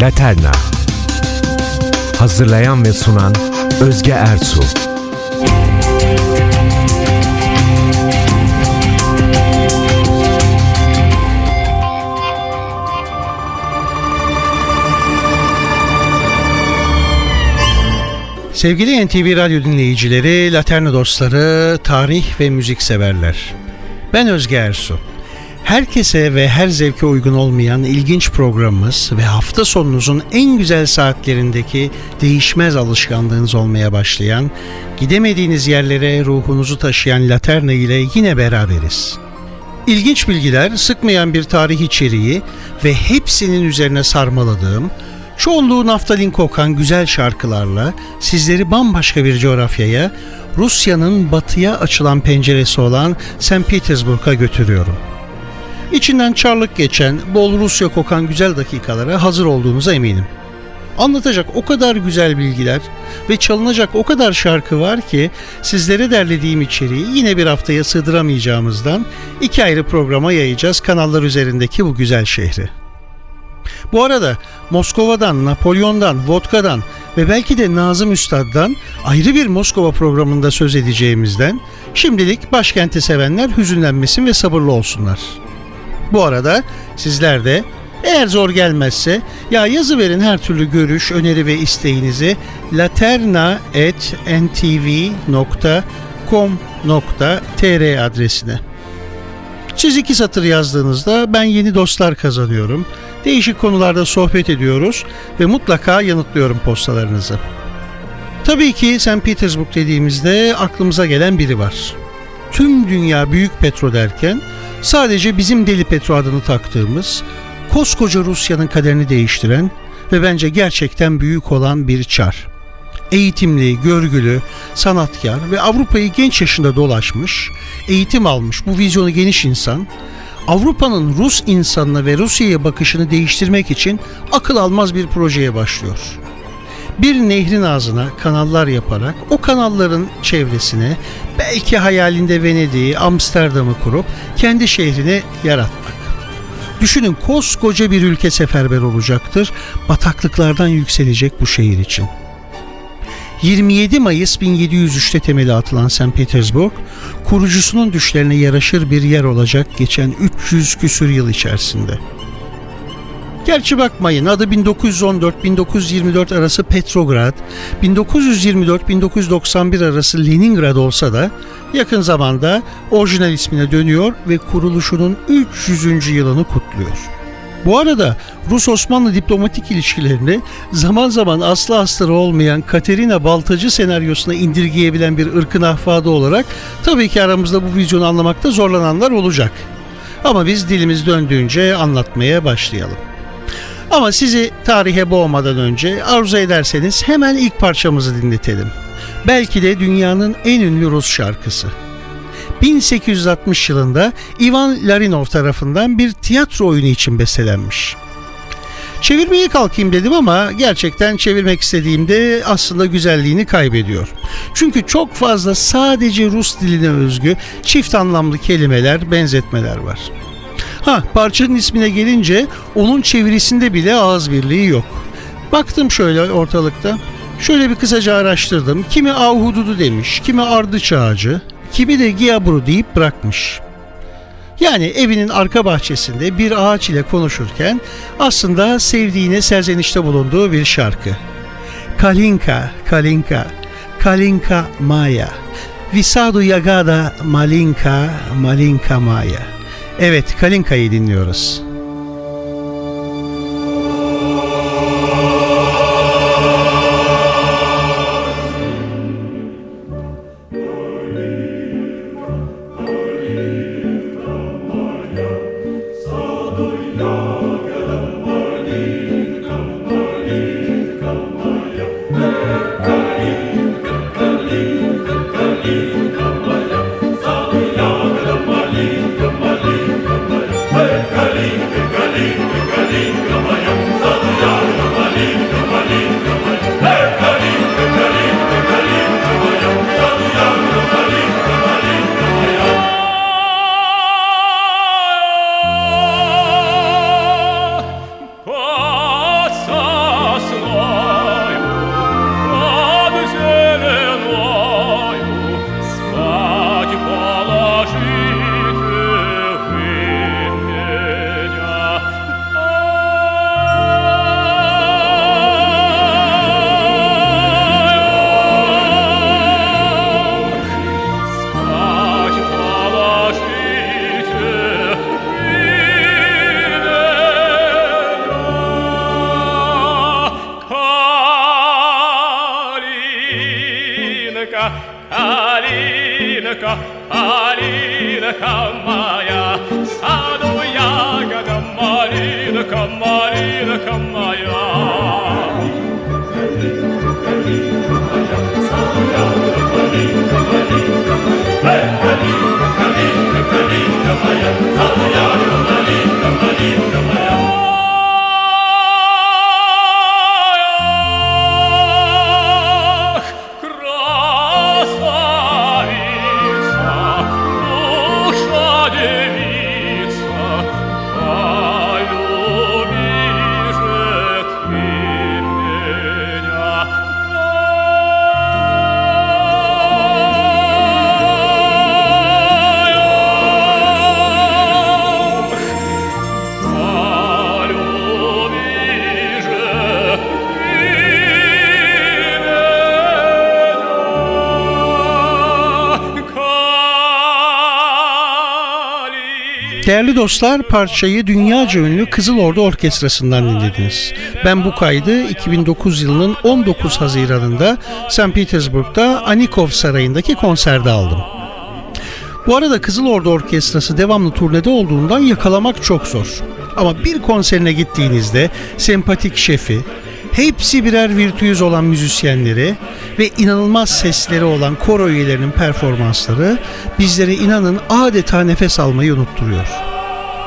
Laterna. Hazırlayan ve sunan Özge Ertuğ Sevgili NTV Radyo dinleyicileri, Laterna dostları, tarih ve müzik severler. Ben Özge Ersu. Herkese ve her zevke uygun olmayan ilginç programımız ve hafta sonunuzun en güzel saatlerindeki değişmez alışkanlığınız olmaya başlayan, gidemediğiniz yerlere ruhunuzu taşıyan Laterna ile yine beraberiz. İlginç bilgiler, sıkmayan bir tarih içeriği ve hepsinin üzerine sarmaladığım, çoğunluğu naftalin kokan güzel şarkılarla sizleri bambaşka bir coğrafyaya, Rusya'nın batıya açılan penceresi olan St. Petersburg'a götürüyorum.'' İçinden çarlık geçen, bol Rusya kokan güzel dakikalara hazır olduğunuza eminim. Anlatacak o kadar güzel bilgiler ve çalınacak o kadar şarkı var ki sizlere derlediğim içeriği yine bir haftaya sığdıramayacağımızdan iki ayrı programa yayacağız kanallar üzerindeki bu güzel şehri. Bu arada Moskova'dan, Napolyon'dan, Vodka'dan ve belki de Nazım Üstad'dan ayrı bir Moskova programında söz edeceğimizden şimdilik başkenti sevenler hüzünlenmesin ve sabırlı olsunlar.'' Bu arada sizler de eğer zor gelmezse ya yazı verin her türlü görüş, öneri ve isteğinizi laterna.ntv.com.tr adresine. Siz iki satır yazdığınızda ben yeni dostlar kazanıyorum. Değişik konularda sohbet ediyoruz ve mutlaka yanıtlıyorum postalarınızı. Tabii ki St. Petersburg dediğimizde aklımıza gelen biri var. Tüm dünya büyük petro derken Sadece bizim Deli Petro adını taktığımız, koskoca Rusya'nın kaderini değiştiren ve bence gerçekten büyük olan bir çar. Eğitimli, görgülü, sanatkar ve Avrupa'yı genç yaşında dolaşmış, eğitim almış bu vizyonu geniş insan, Avrupa'nın Rus insanına ve Rusya'ya bakışını değiştirmek için akıl almaz bir projeye başlıyor bir nehrin ağzına kanallar yaparak o kanalların çevresine belki hayalinde Venedik'i, Amsterdam'ı kurup kendi şehrini yaratmak. Düşünün koskoca bir ülke seferber olacaktır. Bataklıklardan yükselecek bu şehir için. 27 Mayıs 1703'te temeli atılan St. Petersburg, kurucusunun düşlerine yaraşır bir yer olacak geçen 300 küsür yıl içerisinde. Gerçi bakmayın adı 1914-1924 arası Petrograd, 1924-1991 arası Leningrad olsa da yakın zamanda orijinal ismine dönüyor ve kuruluşunun 300. yılını kutluyor. Bu arada Rus-Osmanlı diplomatik ilişkilerini zaman zaman aslı astarı olmayan Katerina Baltacı senaryosuna indirgeyebilen bir ırkın ahfadı olarak tabii ki aramızda bu vizyonu anlamakta zorlananlar olacak. Ama biz dilimiz döndüğünce anlatmaya başlayalım. Ama sizi tarihe boğmadan önce arzu ederseniz hemen ilk parçamızı dinletelim. Belki de dünyanın en ünlü Rus şarkısı. 1860 yılında Ivan Larinov tarafından bir tiyatro oyunu için bestelenmiş. Çevirmeye kalkayım dedim ama gerçekten çevirmek istediğimde aslında güzelliğini kaybediyor. Çünkü çok fazla sadece Rus diline özgü çift anlamlı kelimeler, benzetmeler var. Ha parçanın ismine gelince onun çevirisinde bile ağız birliği yok. Baktım şöyle ortalıkta. Şöyle bir kısaca araştırdım. Kimi ahududu demiş, kimi ardıç ağacı, kimi de giyabru deyip bırakmış. Yani evinin arka bahçesinde bir ağaç ile konuşurken aslında sevdiğine serzenişte bulunduğu bir şarkı. Kalinka, Kalinka, Kalinka Maya, Visadu Yagada Malinka, Malinka Maya. Evet, Kalinka'yı dinliyoruz. Değerli dostlar parçayı dünyaca ünlü Kızıl Ordu Orkestrası'ndan dinlediniz. Ben bu kaydı 2009 yılının 19 Haziran'ında St. Petersburg'da Anikov Sarayı'ndaki konserde aldım. Bu arada Kızıl Ordu Orkestrası devamlı turnede olduğundan yakalamak çok zor. Ama bir konserine gittiğinizde sempatik şefi, hepsi birer virtüöz olan müzisyenleri ve inanılmaz sesleri olan koro üyelerinin performansları bizlere inanın adeta nefes almayı unutturuyor.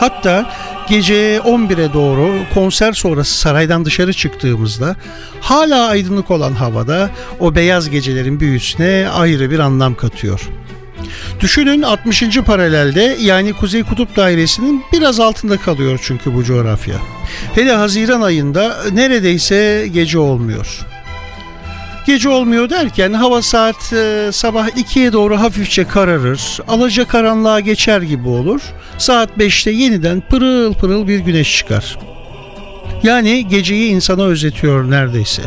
Hatta gece 11'e doğru konser sonrası saraydan dışarı çıktığımızda hala aydınlık olan havada o beyaz gecelerin büyüsüne ayrı bir anlam katıyor. Düşünün 60. paralelde yani Kuzey Kutup Dairesi'nin biraz altında kalıyor çünkü bu coğrafya. Hele Haziran ayında neredeyse gece olmuyor. Gece olmuyor derken hava saat e, sabah 2'ye doğru hafifçe kararır. Alaca karanlığa geçer gibi olur. Saat 5'te yeniden pırıl pırıl bir güneş çıkar. Yani geceyi insana özetiyor neredeyse.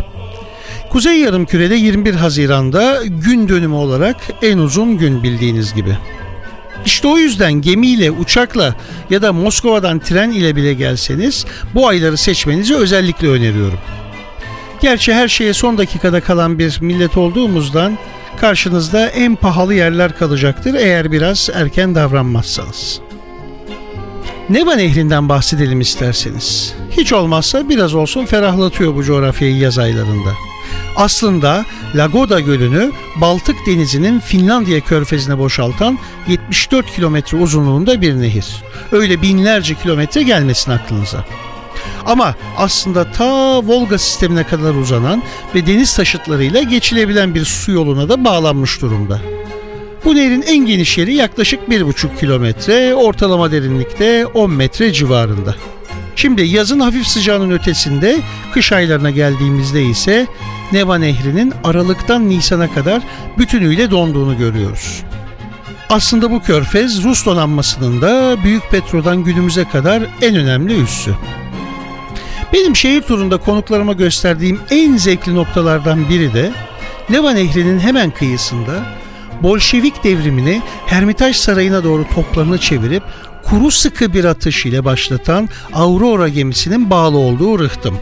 Kuzey Yarımküre'de 21 Haziran'da gün dönümü olarak en uzun gün bildiğiniz gibi. İşte o yüzden gemiyle, uçakla ya da Moskova'dan tren ile bile gelseniz bu ayları seçmenizi özellikle öneriyorum. Gerçi her şeye son dakikada kalan bir millet olduğumuzdan karşınızda en pahalı yerler kalacaktır eğer biraz erken davranmazsanız. Neva Nehri'nden bahsedelim isterseniz. Hiç olmazsa biraz olsun ferahlatıyor bu coğrafyayı yaz aylarında. Aslında Lagoda Gölü'nü Baltık Denizi'nin Finlandiya körfezine boşaltan 74 kilometre uzunluğunda bir nehir. Öyle binlerce kilometre gelmesin aklınıza. Ama aslında ta Volga sistemine kadar uzanan ve deniz taşıtlarıyla geçilebilen bir su yoluna da bağlanmış durumda. Bu nehrin en geniş yeri yaklaşık 1,5 kilometre, ortalama derinlikte 10 metre civarında. Şimdi yazın hafif sıcağının ötesinde, kış aylarına geldiğimizde ise Neva Nehri'nin Aralık'tan Nisan'a kadar bütünüyle donduğunu görüyoruz. Aslında bu körfez Rus donanmasının da Büyük Petro'dan günümüze kadar en önemli üssü. Benim şehir turunda konuklarıma gösterdiğim en zevkli noktalardan biri de Neva Nehri'nin hemen kıyısında Bolşevik devrimini Hermitaj Sarayı'na doğru toplarını çevirip kuru sıkı bir atış ile başlatan Aurora gemisinin bağlı olduğu rıhtım.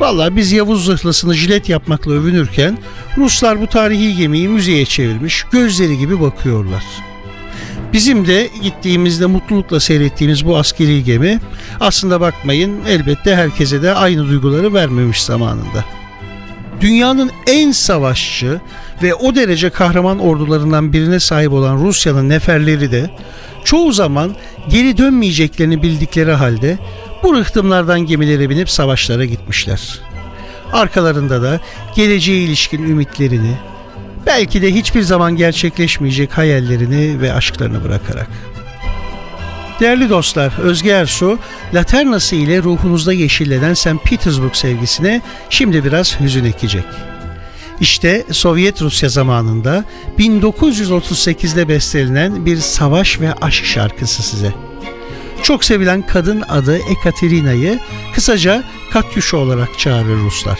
Valla biz Yavuz zırhlısını jilet yapmakla övünürken Ruslar bu tarihi gemiyi müzeye çevirmiş gözleri gibi bakıyorlar. Bizim de gittiğimizde mutlulukla seyrettiğimiz bu askeri gemi aslında bakmayın elbette herkese de aynı duyguları vermemiş zamanında. Dünyanın en savaşçı ve o derece kahraman ordularından birine sahip olan Rusya'nın neferleri de çoğu zaman geri dönmeyeceklerini bildikleri halde bu rıhtımlardan gemilere binip savaşlara gitmişler. Arkalarında da geleceğe ilişkin ümitlerini, belki de hiçbir zaman gerçekleşmeyecek hayallerini ve aşklarını bırakarak. Değerli dostlar, Özge Ersu, Laternası ile ruhunuzda yeşillenen St. Petersburg sevgisine şimdi biraz hüzün ekecek. İşte Sovyet Rusya zamanında 1938'de bestelenen bir savaş ve aşk şarkısı size. Çok sevilen kadın adı Ekaterina'yı kısaca Katyusha olarak çağırır Ruslar.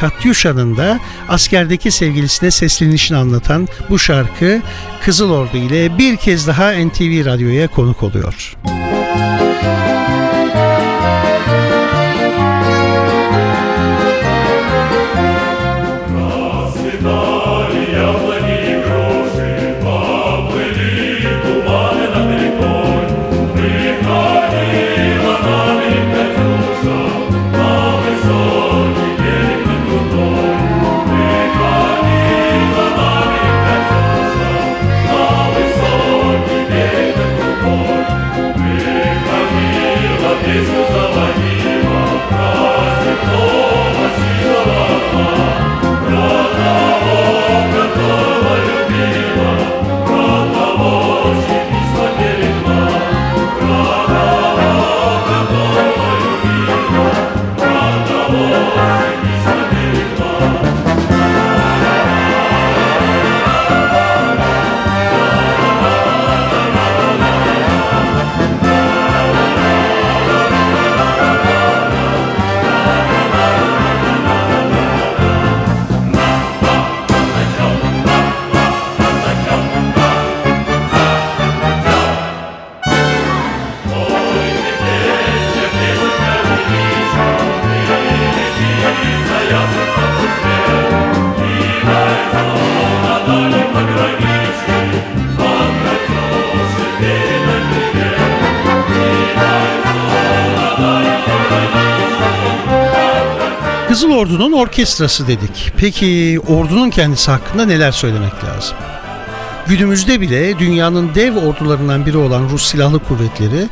Katyusha'nın da askerdeki sevgilisine seslenişini anlatan bu şarkı Kızıl Ordu ile bir kez daha NTV Radyo'ya konuk oluyor. Müzik Ordu'nun orkestrası dedik. Peki ordunun kendisi hakkında neler söylemek lazım? Günümüzde bile dünyanın dev ordularından biri olan Rus Silahlı Kuvvetleri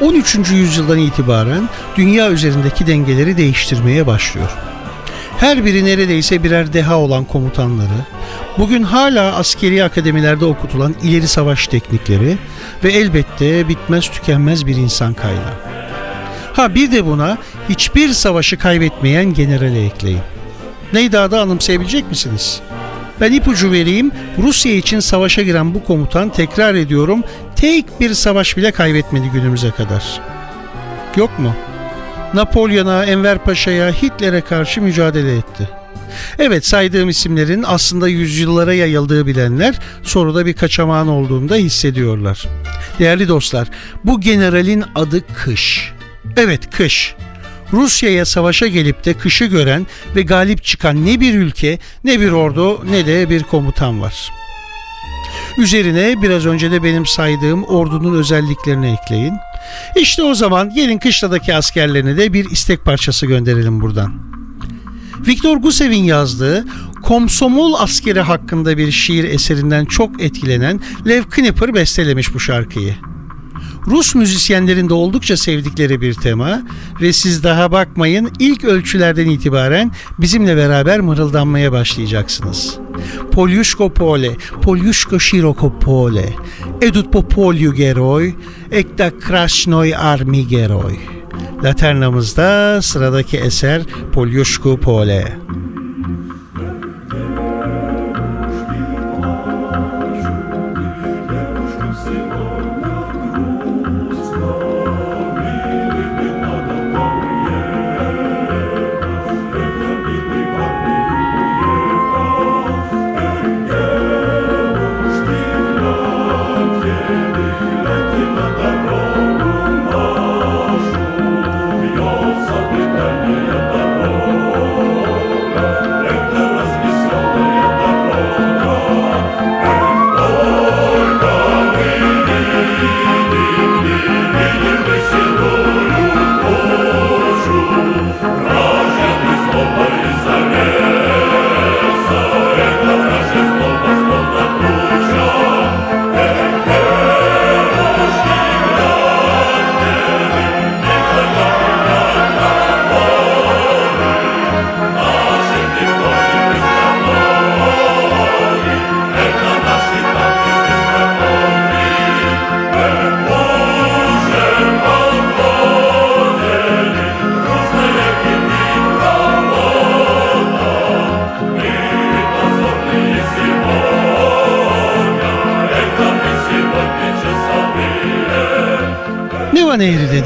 13. yüzyıldan itibaren dünya üzerindeki dengeleri değiştirmeye başlıyor. Her biri neredeyse birer deha olan komutanları, bugün hala askeri akademilerde okutulan ileri savaş teknikleri ve elbette bitmez tükenmez bir insan kaynağı. Ha bir de buna hiçbir savaşı kaybetmeyen generale ekleyin. Neyi daha da anımsayabilecek misiniz? Ben ipucu vereyim. Rusya için savaşa giren bu komutan tekrar ediyorum tek bir savaş bile kaybetmedi günümüze kadar. Yok mu? Napolyon'a, Enver Paşa'ya, Hitler'e karşı mücadele etti. Evet saydığım isimlerin aslında yüzyıllara yayıldığı bilenler sonra da bir kaçamağın olduğunu da hissediyorlar. Değerli dostlar bu generalin adı Kış. Evet Kış. Rusya'ya savaşa gelip de kışı gören ve galip çıkan ne bir ülke, ne bir ordu, ne de bir komutan var. Üzerine biraz önce de benim saydığım ordunun özelliklerini ekleyin. İşte o zaman gelin kışladaki askerlerine de bir istek parçası gönderelim buradan. Viktor Gusev'in yazdığı Komsomol askeri hakkında bir şiir eserinden çok etkilenen Lev Knipper bestelemiş bu şarkıyı. Rus müzisyenlerin de oldukça sevdikleri bir tema ve siz daha bakmayın ilk ölçülerden itibaren bizimle beraber mırıldanmaya başlayacaksınız. Polyushko pole, polyushko shiroko pole, edut popolyu geroj, ekta krasnoy armi geroj. Laternamızda sıradaki eser Polyushko pole.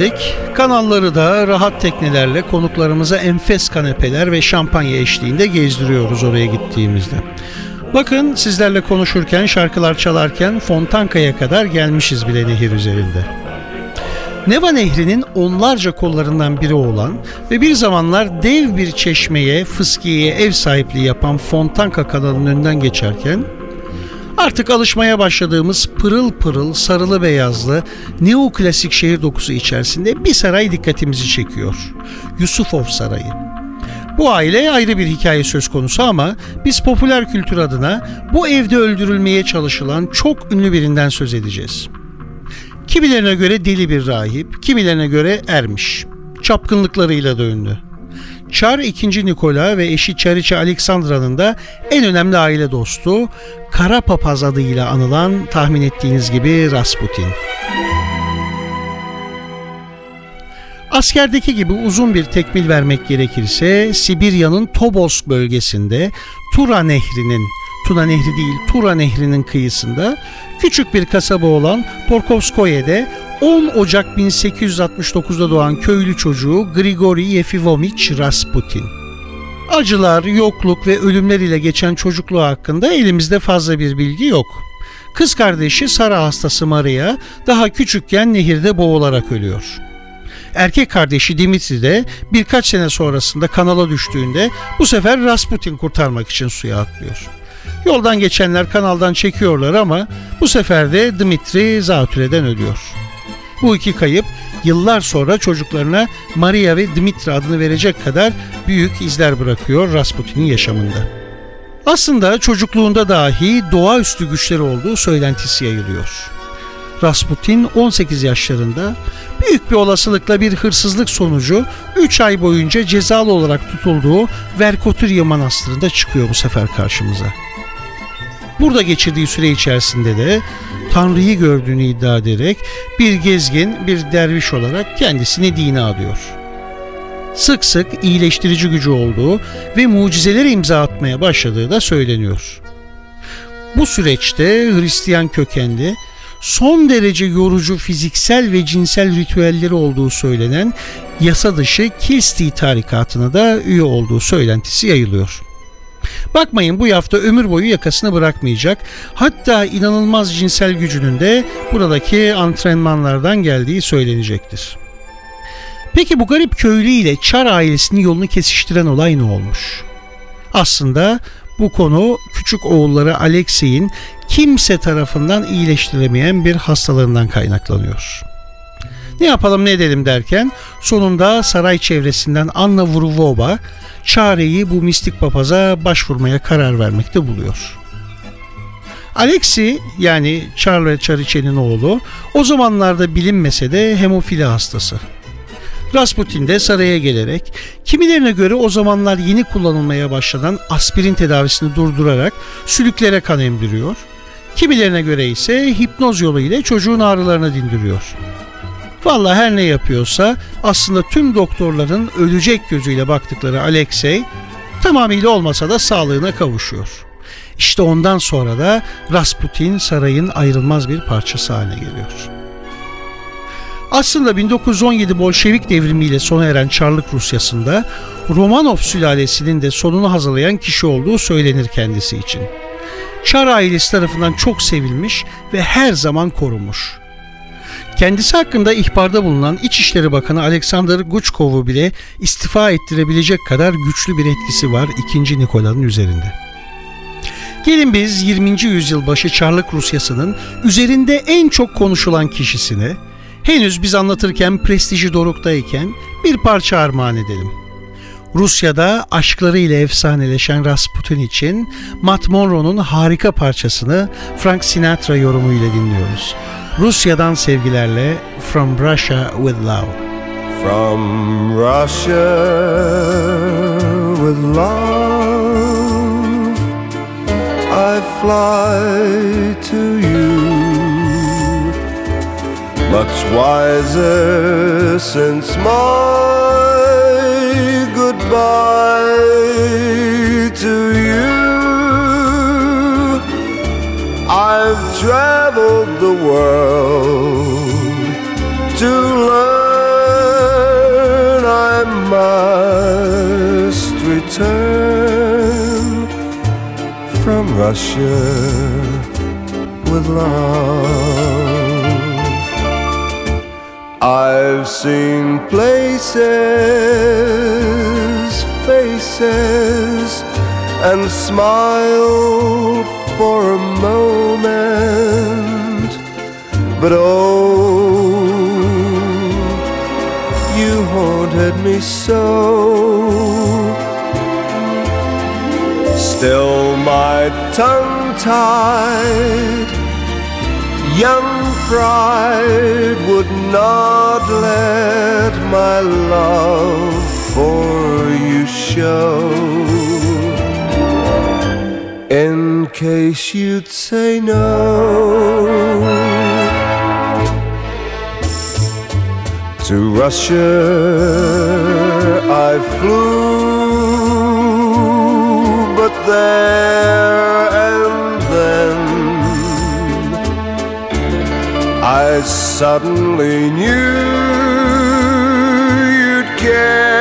Dedik. Kanalları da rahat teknelerle konuklarımıza enfes kanepeler ve şampanya eşliğinde gezdiriyoruz oraya gittiğimizde. Bakın sizlerle konuşurken, şarkılar çalarken Fontanka'ya kadar gelmişiz bile nehir üzerinde. Neva Nehri'nin onlarca kollarından biri olan ve bir zamanlar dev bir çeşmeye, fıskiyeye ev sahipliği yapan Fontanka kanalının önünden geçerken Artık alışmaya başladığımız pırıl pırıl sarılı beyazlı neoklasik şehir dokusu içerisinde bir saray dikkatimizi çekiyor. Yusufov Sarayı. Bu aile ayrı bir hikaye söz konusu ama biz popüler kültür adına bu evde öldürülmeye çalışılan çok ünlü birinden söz edeceğiz. Kimilerine göre deli bir rahip, kimilerine göre ermiş. Çapkınlıklarıyla da ünlü. Çar II. Nikola ve eşi Çariçe Aleksandra'nın da en önemli aile dostu Kara Papaz adıyla anılan tahmin ettiğiniz gibi Rasputin. Askerdeki gibi uzun bir tekmil vermek gerekirse Sibirya'nın Tobolsk bölgesinde Tura Nehri'nin Tuna Nehri değil Tura Nehri'nin kıyısında küçük bir kasaba olan Porkovskoye'de 10 Ocak 1869'da doğan köylü çocuğu Grigori Yefimovich Rasputin. Acılar, yokluk ve ölümler ile geçen çocukluğu hakkında elimizde fazla bir bilgi yok. Kız kardeşi Sara hastası Maria daha küçükken nehirde boğularak ölüyor. Erkek kardeşi Dimitri de birkaç sene sonrasında kanala düştüğünde bu sefer Rasputin kurtarmak için suya atlıyor. Yoldan geçenler kanaldan çekiyorlar ama bu sefer de Dimitri zatürreden ölüyor. Bu iki kayıp yıllar sonra çocuklarına Maria ve Dmitri adını verecek kadar büyük izler bırakıyor Rasputin'in yaşamında. Aslında çocukluğunda dahi doğaüstü güçleri olduğu söylentisi yayılıyor. Rasputin 18 yaşlarında büyük bir olasılıkla bir hırsızlık sonucu 3 ay boyunca cezalı olarak tutulduğu Verkotürya Manastırı'nda çıkıyor bu sefer karşımıza. Burada geçirdiği süre içerisinde de Tanrı'yı gördüğünü iddia ederek bir gezgin, bir derviş olarak kendisini dine adıyor. Sık sık iyileştirici gücü olduğu ve mucizelere imza atmaya başladığı da söyleniyor. Bu süreçte Hristiyan kökenli son derece yorucu fiziksel ve cinsel ritüelleri olduğu söylenen yasa dışı Kilsti tarikatına da üye olduğu söylentisi yayılıyor. Bakmayın bu hafta ömür boyu yakasını bırakmayacak. Hatta inanılmaz cinsel gücünün de buradaki antrenmanlardan geldiği söylenecektir. Peki bu garip köylü ile Çar ailesinin yolunu kesiştiren olay ne olmuş? Aslında bu konu küçük oğulları Alexey'in kimse tarafından iyileştirilemeyen bir hastalığından kaynaklanıyor. Ne yapalım ne edelim derken sonunda saray çevresinden Anna Vurvova çareyi bu mistik papaza başvurmaya karar vermekte buluyor. Alexi yani Charles Chariche'nin oğlu o zamanlarda bilinmese de hemofili hastası. Rasputin de saraya gelerek kimilerine göre o zamanlar yeni kullanılmaya başlanan aspirin tedavisini durdurarak sülüklere kan emdiriyor. Kimilerine göre ise hipnoz yoluyla çocuğun ağrılarını dindiriyor. Valla her ne yapıyorsa aslında tüm doktorların ölecek gözüyle baktıkları Alexey tamamıyla olmasa da sağlığına kavuşuyor. İşte ondan sonra da Rasputin sarayın ayrılmaz bir parçası haline geliyor. Aslında 1917 Bolşevik devrimiyle sona eren Çarlık Rusyası'nda Romanov sülalesinin de sonunu hazırlayan kişi olduğu söylenir kendisi için. Çar ailesi tarafından çok sevilmiş ve her zaman korunmuş. Kendisi hakkında ihbarda bulunan İçişleri Bakanı Alexander Guchkov'u bile istifa ettirebilecek kadar güçlü bir etkisi var 2. Nikola'nın üzerinde. Gelin biz 20. yüzyıl başı Çarlık Rusyası'nın üzerinde en çok konuşulan kişisine, henüz biz anlatırken prestiji doruktayken bir parça armağan edelim. Rusya'da aşklarıyla efsaneleşen Rasputin için Matt Monroe'nun harika parçasını Frank Sinatra yorumuyla dinliyoruz. Rusya'dan sevgilerle From Russia with Love. From Russia with love I fly to you Much wiser since my goodbye to you I've traveled the world to learn I must return from Russia with love. I've seen places, faces, and smiled for a moment, but oh, you haunted me so. Still, my tongue tied, young pride would not let my love for show. In case you'd say no. To Russia I flew but there and then I suddenly knew you'd care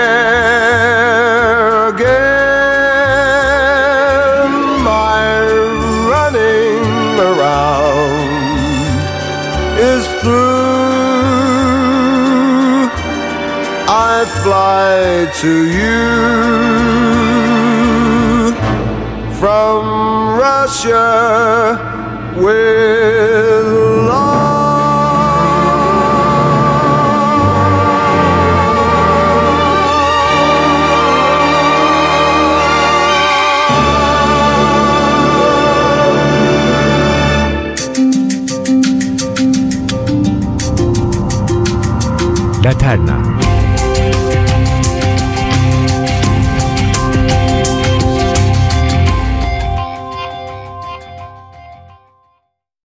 fly to you from Russia with love. Laterna